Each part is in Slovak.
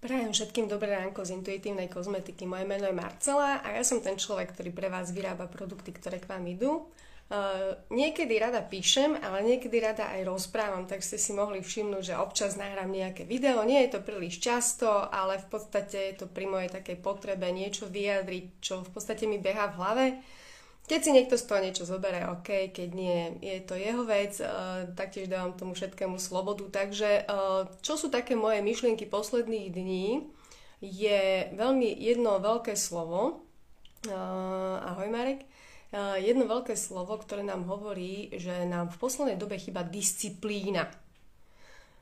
Prajem všetkým dobré ránko z intuitívnej kozmetiky. Moje meno je Marcela a ja som ten človek, ktorý pre vás vyrába produkty, ktoré k vám idú. Uh, niekedy rada píšem, ale niekedy rada aj rozprávam, tak ste si mohli všimnúť, že občas nahrám nejaké video. Nie je to príliš často, ale v podstate je to pri mojej takej potrebe niečo vyjadriť, čo v podstate mi beha v hlave. Keď si niekto z toho niečo zoberie, OK, keď nie, je to jeho vec, uh, taktiež dávam tomu všetkému slobodu. Takže uh, čo sú také moje myšlienky posledných dní, je veľmi jedno veľké slovo, uh, ahoj Marek, uh, jedno veľké slovo, ktoré nám hovorí, že nám v poslednej dobe chýba disciplína.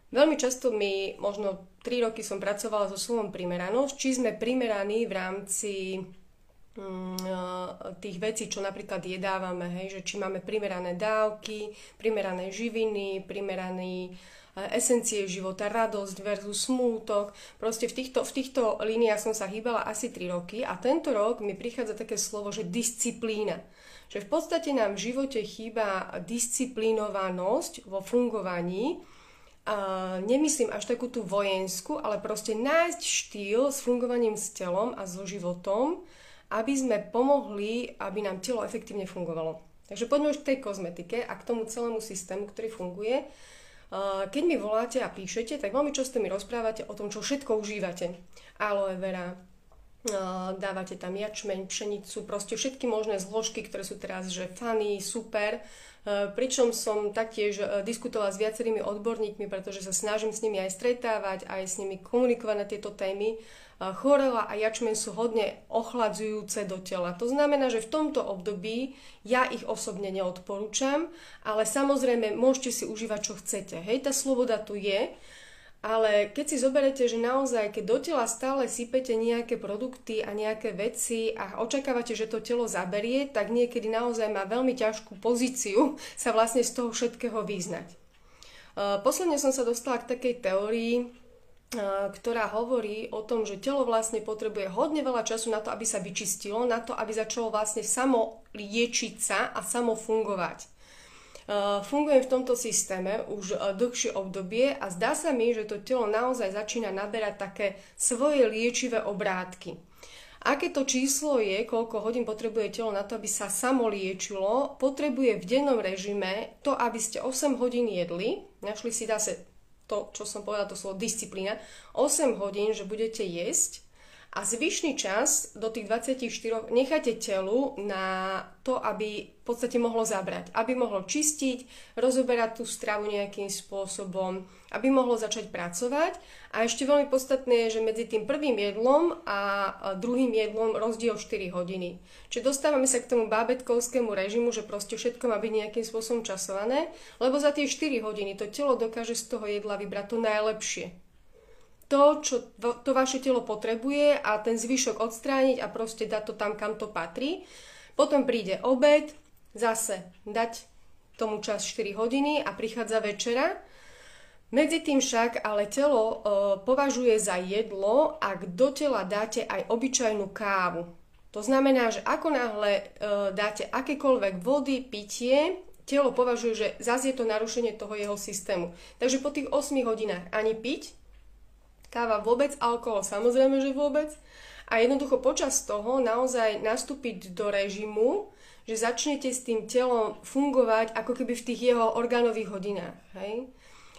Veľmi často mi, možno 3 roky som pracovala so slovom primeranosť, či sme primeraní v rámci tých vecí, čo napríklad jedávame, hej, že či máme primerané dávky, primerané živiny, primerané esencie života, radosť versus smútok. Proste v týchto, v týchto líniách som sa hýbala asi 3 roky a tento rok mi prichádza také slovo, že disciplína. Že v podstate nám v živote chýba disciplinovanosť vo fungovaní, a nemyslím až takú tú vojenskú, ale proste nájsť štýl s fungovaním s telom a so životom, aby sme pomohli, aby nám telo efektívne fungovalo. Takže poďme už k tej kozmetike a k tomu celému systému, ktorý funguje. Keď mi voláte a píšete, tak veľmi často mi rozprávate o tom, čo všetko užívate. Aloe vera, dávate tam jačmeň, pšenicu, proste všetky možné zložky, ktoré sú teraz že funny, super. Pričom som taktiež diskutovala s viacerými odborníkmi, pretože sa snažím s nimi aj stretávať, aj s nimi komunikovať na tieto témy chorela a jačmen sú hodne ochladzujúce do tela. To znamená, že v tomto období ja ich osobne neodporúčam, ale samozrejme môžete si užívať, čo chcete. Hej, tá sloboda tu je, ale keď si zoberete, že naozaj, keď do tela stále sypete nejaké produkty a nejaké veci a očakávate, že to telo zaberie, tak niekedy naozaj má veľmi ťažkú pozíciu sa vlastne z toho všetkého vyznať. Posledne som sa dostala k takej teórii, ktorá hovorí o tom, že telo vlastne potrebuje hodne veľa času na to, aby sa vyčistilo, na to, aby začalo vlastne samo liečiť sa a samo fungovať. Fungujem v tomto systéme už dlhšie obdobie a zdá sa mi, že to telo naozaj začína naberať také svoje liečivé obrátky. Aké to číslo je, koľko hodín potrebuje telo na to, aby sa samo liečilo, potrebuje v dennom režime to, aby ste 8 hodín jedli, našli si zase to, čo som povedala, to slovo disciplína, 8 hodín, že budete jesť a zvyšný čas do tých 24 nechajte telu na to, aby v podstate mohlo zabrať. Aby mohlo čistiť, rozoberať tú stravu nejakým spôsobom, aby mohlo začať pracovať. A ešte veľmi podstatné je, že medzi tým prvým jedlom a druhým jedlom rozdiel 4 hodiny. Čiže dostávame sa k tomu bábetkovskému režimu, že proste všetko má byť nejakým spôsobom časované, lebo za tie 4 hodiny to telo dokáže z toho jedla vybrať to najlepšie to, čo to vaše telo potrebuje a ten zvyšok odstrániť a proste dať to tam, kam to patrí. Potom príde obed, zase dať tomu čas 4 hodiny a prichádza večera. Medzi tým však ale telo e, považuje za jedlo, ak do tela dáte aj obyčajnú kávu. To znamená, že ako náhle e, dáte akékoľvek vody, pitie, telo považuje, že zase je to narušenie toho jeho systému. Takže po tých 8 hodinách ani piť, Káva vôbec, alkohol samozrejme, že vôbec. A jednoducho počas toho naozaj nastúpiť do režimu, že začnete s tým telom fungovať ako keby v tých jeho orgánových hodinách. Hej?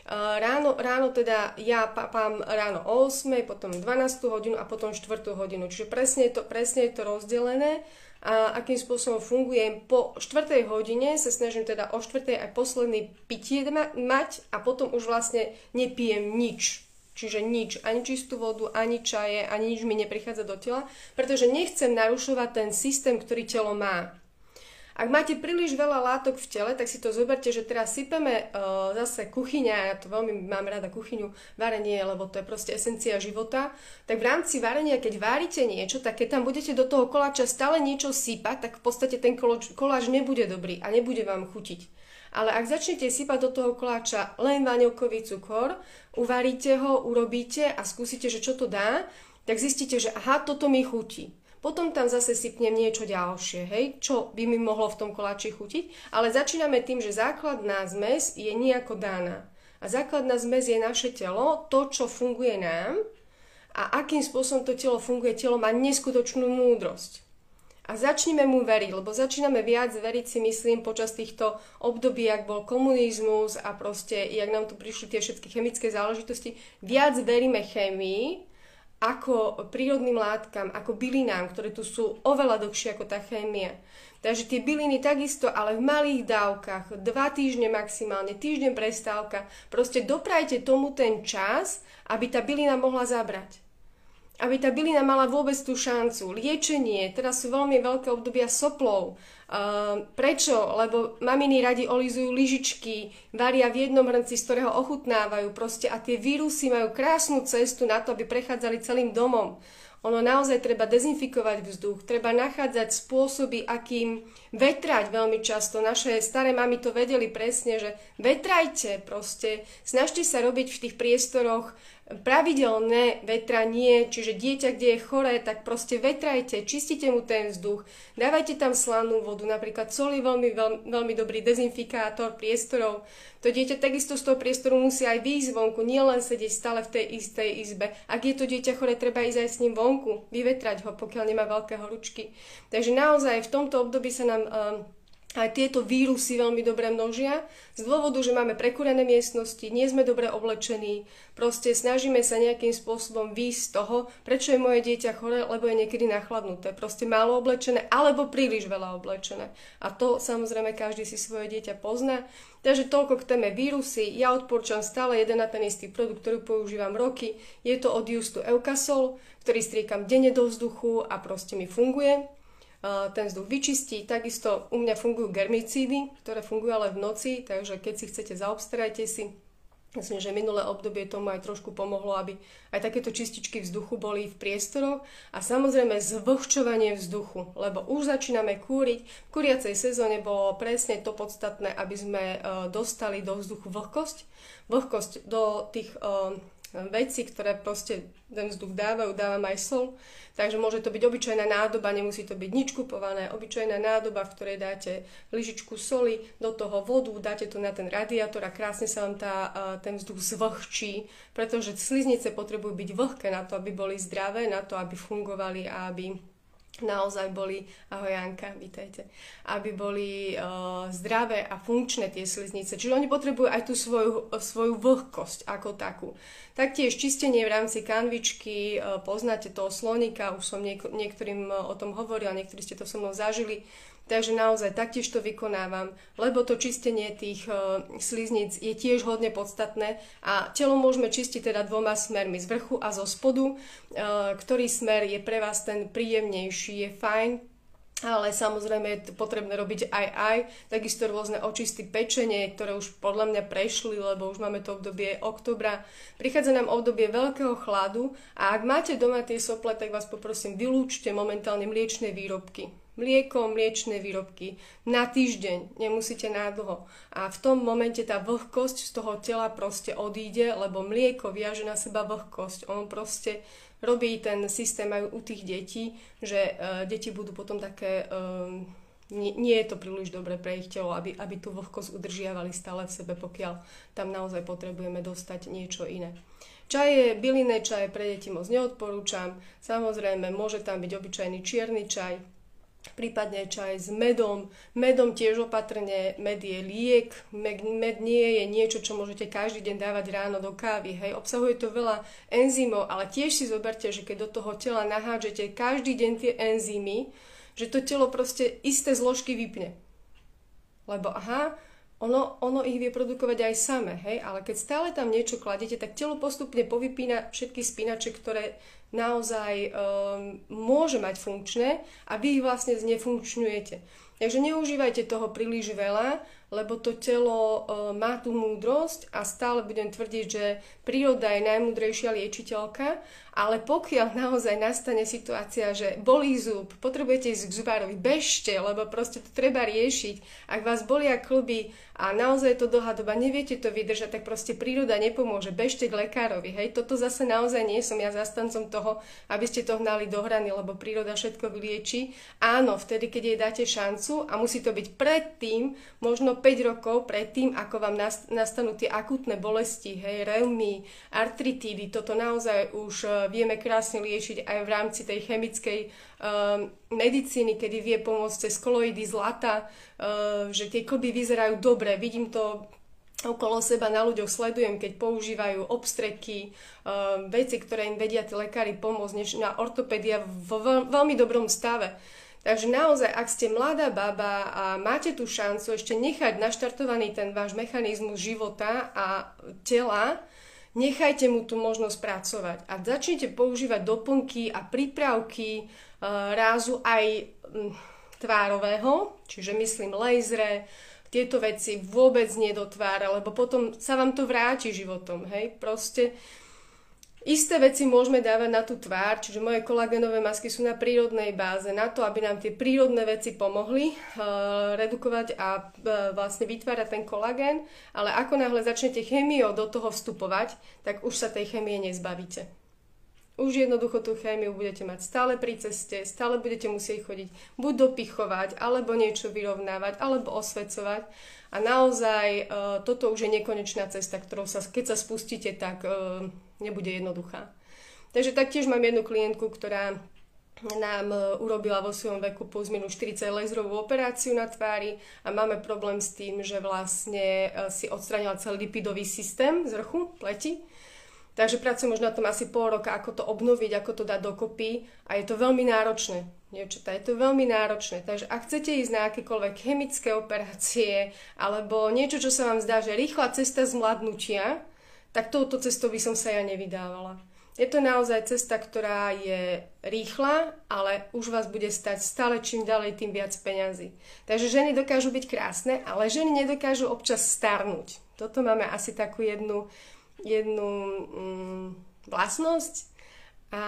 Ráno, ráno teda ja papám ráno o 8, potom 12 hodinu a potom 4 hodinu. Čiže presne je to, presne je to rozdelené a akým spôsobom fungujem. Po 4 hodine sa snažím teda o 4 aj posledný pitie mať a potom už vlastne nepijem nič Čiže nič, ani čistú vodu, ani čaje, ani nič mi neprichádza do tela, pretože nechcem narušovať ten systém, ktorý telo má. Ak máte príliš veľa látok v tele, tak si to zoberte, že teraz sypeme uh, zase kuchyňa, ja to veľmi mám rada kuchyňu, varenie, lebo to je proste esencia života, tak v rámci varenia, keď várite niečo, tak keď tam budete do toho koláča stále niečo sypať, tak v podstate ten koláč nebude dobrý a nebude vám chutiť. Ale ak začnete sypať do toho koláča len vanilkový cukor, uvaríte ho, urobíte a skúsite, že čo to dá, tak zistíte, že aha, toto mi chutí. Potom tam zase sypnem niečo ďalšie, hej, čo by mi mohlo v tom koláči chutiť, ale začíname tým, že základná zmes je nejako daná. A základná zmes je naše telo, to, čo funguje nám, a akým spôsobom to telo funguje. Telo má neskutočnú múdrosť. A začneme mu veriť, lebo začíname viac veriť si myslím počas týchto období, ak bol komunizmus a proste, jak nám tu prišli tie všetky chemické záležitosti, viac veríme chémii ako prírodným látkam, ako bylinám, ktoré tu sú oveľa dlhšie ako tá chémia. Takže tie byliny takisto, ale v malých dávkach, dva týždne maximálne, týždeň prestávka, proste doprajte tomu ten čas, aby tá bylina mohla zabrať aby tá bylina mala vôbec tú šancu. Liečenie, teraz sú veľmi veľké obdobia soplov. Uh, prečo? Lebo maminy radi olizujú lyžičky, varia v jednom hrnci, z ktorého ochutnávajú proste a tie vírusy majú krásnu cestu na to, aby prechádzali celým domom. Ono naozaj treba dezinfikovať vzduch, treba nachádzať spôsoby, akým vetrať veľmi často. Naše staré mamy to vedeli presne, že vetrajte proste, snažte sa robiť v tých priestoroch pravidelné vetranie, čiže dieťa, kde je choré, tak proste vetrajte, čistite mu ten vzduch, dávajte tam slanú vodu, napríklad sol je veľmi, veľmi, veľmi dobrý dezinfikátor priestorov. To dieťa takisto z toho priestoru musí aj výjsť vonku, nielen sedieť stále v tej istej izbe. Ak je to dieťa chore, treba ísť aj s ním vonku, vyvetrať ho, pokiaľ nemá veľké horúčky. Takže naozaj v tomto období sa nám uh, aj tieto vírusy veľmi dobre množia z dôvodu, že máme prekúrené miestnosti, nie sme dobre oblečení, proste snažíme sa nejakým spôsobom výjsť z toho, prečo je moje dieťa chore, lebo je niekedy nachladnuté, proste málo oblečené alebo príliš veľa oblečené. A to samozrejme každý si svoje dieťa pozná. Takže toľko k téme vírusy. Ja odporúčam stále jeden a ten istý produkt, ktorý používam roky. Je to od Justu Eukasol, ktorý striekam denne do vzduchu a proste mi funguje ten vzduch vyčistí. Takisto u mňa fungujú germicídy, ktoré fungujú ale v noci, takže keď si chcete, zaobstarajte si. Myslím, že minulé obdobie tomu aj trošku pomohlo, aby aj takéto čističky vzduchu boli v priestoroch a samozrejme zvlhčovanie vzduchu, lebo už začíname kúriť. V kuriacej sezóne bolo presne to podstatné, aby sme dostali do vzduchu vlhkosť. Vlhkosť do tých veci, ktoré proste ten vzduch dávajú, dávam aj sol. Takže môže to byť obyčajná nádoba, nemusí to byť nič kupované, obyčajná nádoba, v ktorej dáte lyžičku soli, do toho vodu, dáte to na ten radiátor a krásne sa vám tá, ten vzduch zvlhčí, pretože sliznice potrebujú byť vlhké na to, aby boli zdravé, na to, aby fungovali a aby naozaj boli, ahoj Janka, vítajte, aby boli uh, zdravé a funkčné tie sliznice. Čiže oni potrebujú aj tú svoju, svoju vlhkosť ako takú. Taktiež čistenie v rámci kanvičky, uh, poznáte toho slonika, už som niek- niektorým uh, o tom hovorila, niektorí ste to so mnou zažili, Takže naozaj taktiež to vykonávam, lebo to čistenie tých uh, sliznic je tiež hodne podstatné a telo môžeme čistiť teda dvoma smermi, z vrchu a zo spodu. Uh, ktorý smer je pre vás ten príjemnejší, je fajn, ale samozrejme je potrebné robiť aj aj, takisto rôzne očisty pečenie, ktoré už podľa mňa prešli, lebo už máme to obdobie oktobra. Prichádza nám obdobie veľkého chladu a ak máte doma tie sople, tak vás poprosím, vylúčte momentálne mliečne výrobky mlieko, mliečne výrobky na týždeň, nemusíte nádlho. A v tom momente tá vlhkosť z toho tela proste odíde, lebo mlieko viaže na seba vlhkosť. On proste robí ten systém aj u tých detí, že uh, deti budú potom také... Um, nie, nie je to príliš dobre pre ich telo, aby, aby tú vlhkosť udržiavali stále v sebe, pokiaľ tam naozaj potrebujeme dostať niečo iné. Čaje, bylinné čaje pre deti moc neodporúčam. Samozrejme, môže tam byť obyčajný čierny čaj, prípadne čaj s medom. Medom tiež opatrne, med je liek, med, nie je niečo, čo môžete každý deň dávať ráno do kávy. Hej, obsahuje to veľa enzymov, ale tiež si zoberte, že keď do toho tela nahádžete každý deň tie enzymy, že to telo proste isté zložky vypne. Lebo aha, ono, ono ich vie produkovať aj same, hej, ale keď stále tam niečo kladete, tak telo postupne povypína všetky spínače, ktoré naozaj um, môže mať funkčné a vy ich vlastne znefunkčňujete. Takže neužívajte toho príliš veľa, lebo to telo uh, má tú múdrosť a stále budem tvrdiť, že príroda je najmúdrejšia liečiteľka, ale pokiaľ naozaj nastane situácia, že bolí zub, potrebujete ísť k zubárovi, bežte, lebo proste to treba riešiť. Ak vás bolia kluby a naozaj to dlhá doba, neviete to vydržať, tak proste príroda nepomôže. Bežte k lekárovi, hej. Toto zase naozaj nie som ja zastancom toho, aby ste to hnali do hrany, lebo príroda všetko vylieči. Áno, vtedy, keď jej dáte šancu a musí to byť predtým, možno 5 rokov predtým, ako vám nastanú tie akutné bolesti, hej, reumy, artritídy, toto naozaj už e, vieme krásne liečiť aj v rámci tej chemickej um, medicíny, kedy vie pomôcť cez koloidy zlata, uh, že tie klby vyzerajú dobre. Vidím to okolo seba na ľuďoch sledujem, keď používajú obstreky, uh, veci, ktoré im vedia tí lekári pomôcť, než na ortopédia vo veľ, veľmi dobrom stave. Takže naozaj, ak ste mladá baba a máte tú šancu ešte nechať naštartovaný ten váš mechanizmus života a tela, nechajte mu tú možnosť pracovať a začnite používať doplnky a prípravky e, rázu aj m, tvárového, čiže myslím lasery, tieto veci vôbec nie do tvára, lebo potom sa vám to vráti životom, hej, proste Isté veci môžeme dávať na tú tvár, čiže moje kolagenové masky sú na prírodnej báze, na to, aby nám tie prírodné veci pomohli uh, redukovať a uh, vlastne vytvárať ten kolagén, ale ako náhle začnete chemiou do toho vstupovať, tak už sa tej chemie nezbavíte. Už jednoducho tú chémiu budete mať stále pri ceste, stále budete musieť chodiť buď dopichovať, alebo niečo vyrovnávať, alebo osvecovať. A naozaj uh, toto už je nekonečná cesta, ktorou sa, keď sa spustíte, tak uh, nebude jednoduchá. Takže taktiež mám jednu klientku, ktorá nám uh, urobila vo svojom veku plus minus 40 laserovú operáciu na tvári a máme problém s tým, že vlastne uh, si odstranila celý lipidový systém z vrchu pleti. Takže pracujem už na tom asi pol roka, ako to obnoviť, ako to dať dokopy a je to veľmi náročné dievčatá. Je to veľmi náročné. Takže ak chcete ísť na akékoľvek chemické operácie alebo niečo, čo sa vám zdá, že rýchla cesta zmladnutia, tak touto cestou by som sa ja nevydávala. Je to naozaj cesta, ktorá je rýchla, ale už vás bude stať stále čím ďalej, tým viac peňazí. Takže ženy dokážu byť krásne, ale ženy nedokážu občas starnúť. Toto máme asi takú jednu, jednu mm, vlastnosť, a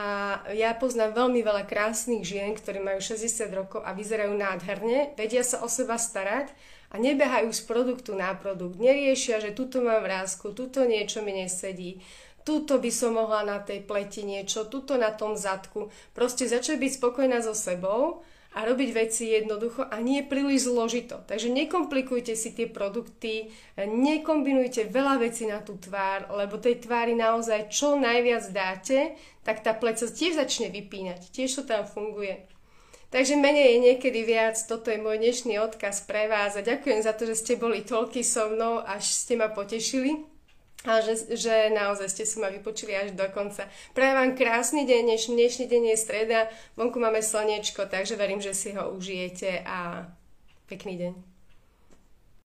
ja poznám veľmi veľa krásnych žien, ktorí majú 60 rokov a vyzerajú nádherne, vedia sa o seba starať a nebehajú z produktu na produkt. Neriešia, že tuto mám vrázku, tuto niečo mi nesedí, tuto by som mohla na tej pleti niečo, tuto na tom zadku. Proste začať byť spokojná so sebou a robiť veci jednoducho a nie príliš zložito. Takže nekomplikujte si tie produkty, nekombinujte veľa vecí na tú tvár, lebo tej tvári naozaj čo najviac dáte, tak tá pleca tiež začne vypínať. Tiež to tam funguje. Takže menej je niekedy viac, toto je môj dnešný odkaz pre vás a ďakujem za to, že ste boli toľky so mnou, až ste ma potešili a že, že naozaj ste si ma vypočuli až do konca. Prajem vám krásny deň, dneš, dnešný deň je streda, vonku máme slnečko, takže verím, že si ho užijete a pekný deň.